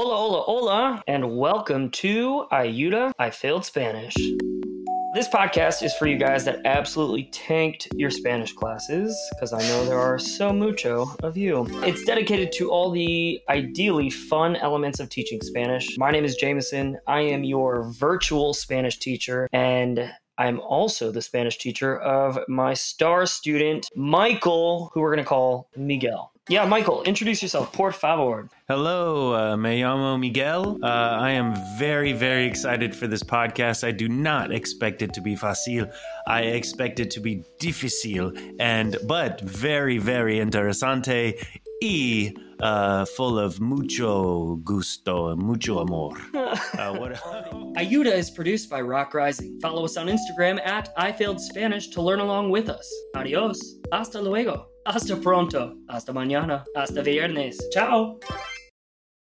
Hola, hola, hola, and welcome to Ayuda, I Failed Spanish. This podcast is for you guys that absolutely tanked your Spanish classes, because I know there are so mucho of you. It's dedicated to all the ideally fun elements of teaching Spanish. My name is Jameson. I am your virtual Spanish teacher, and I'm also the Spanish teacher of my star student, Michael, who we're going to call Miguel. Yeah, Michael, introduce yourself, por favor. Hello, uh, me llamo Miguel. Uh, I am very, very excited for this podcast. I do not expect it to be fácil. I expect it to be difícil, and but very, very interesante y uh, full of mucho gusto and mucho amor. Uh, what? Ayuda is produced by Rock Rising. Follow us on Instagram at I Failed Spanish to learn along with us. Adios. Hasta luego. Hasta pronto. Hasta mañana. Hasta viernes. Ciao.